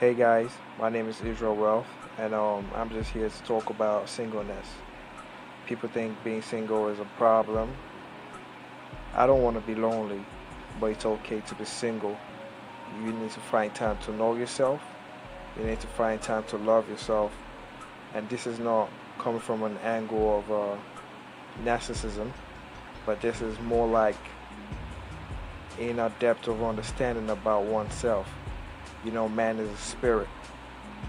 Hey guys, my name is Israel Wealth, and um, I'm just here to talk about singleness. People think being single is a problem. I don't want to be lonely, but it's okay to be single. You need to find time to know yourself. You need to find time to love yourself. And this is not coming from an angle of uh, narcissism, but this is more like in a depth of understanding about oneself. You know, man is a spirit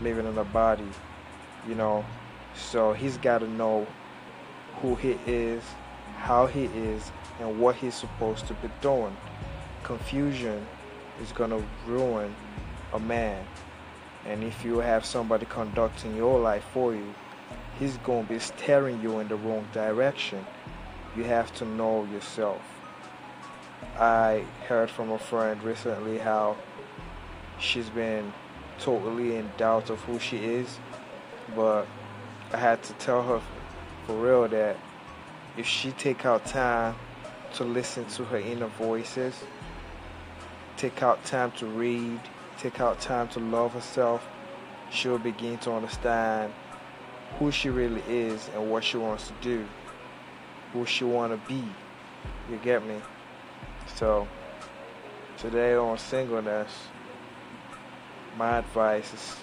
living in a body, you know, so he's got to know who he is, how he is, and what he's supposed to be doing. Confusion is going to ruin a man. And if you have somebody conducting your life for you, he's going to be steering you in the wrong direction. You have to know yourself. I heard from a friend recently how she's been totally in doubt of who she is, but I had to tell her for real that if she take out time to listen to her inner voices, take out time to read, take out time to love herself, she'll begin to understand who she really is and what she wants to do, who she want to be. You get me? So, today on singleness, my advice is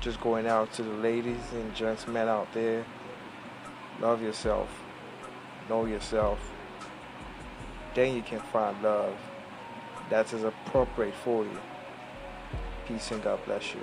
just going out to the ladies and gentlemen out there. Love yourself. Know yourself. Then you can find love that is appropriate for you. Peace and God bless you.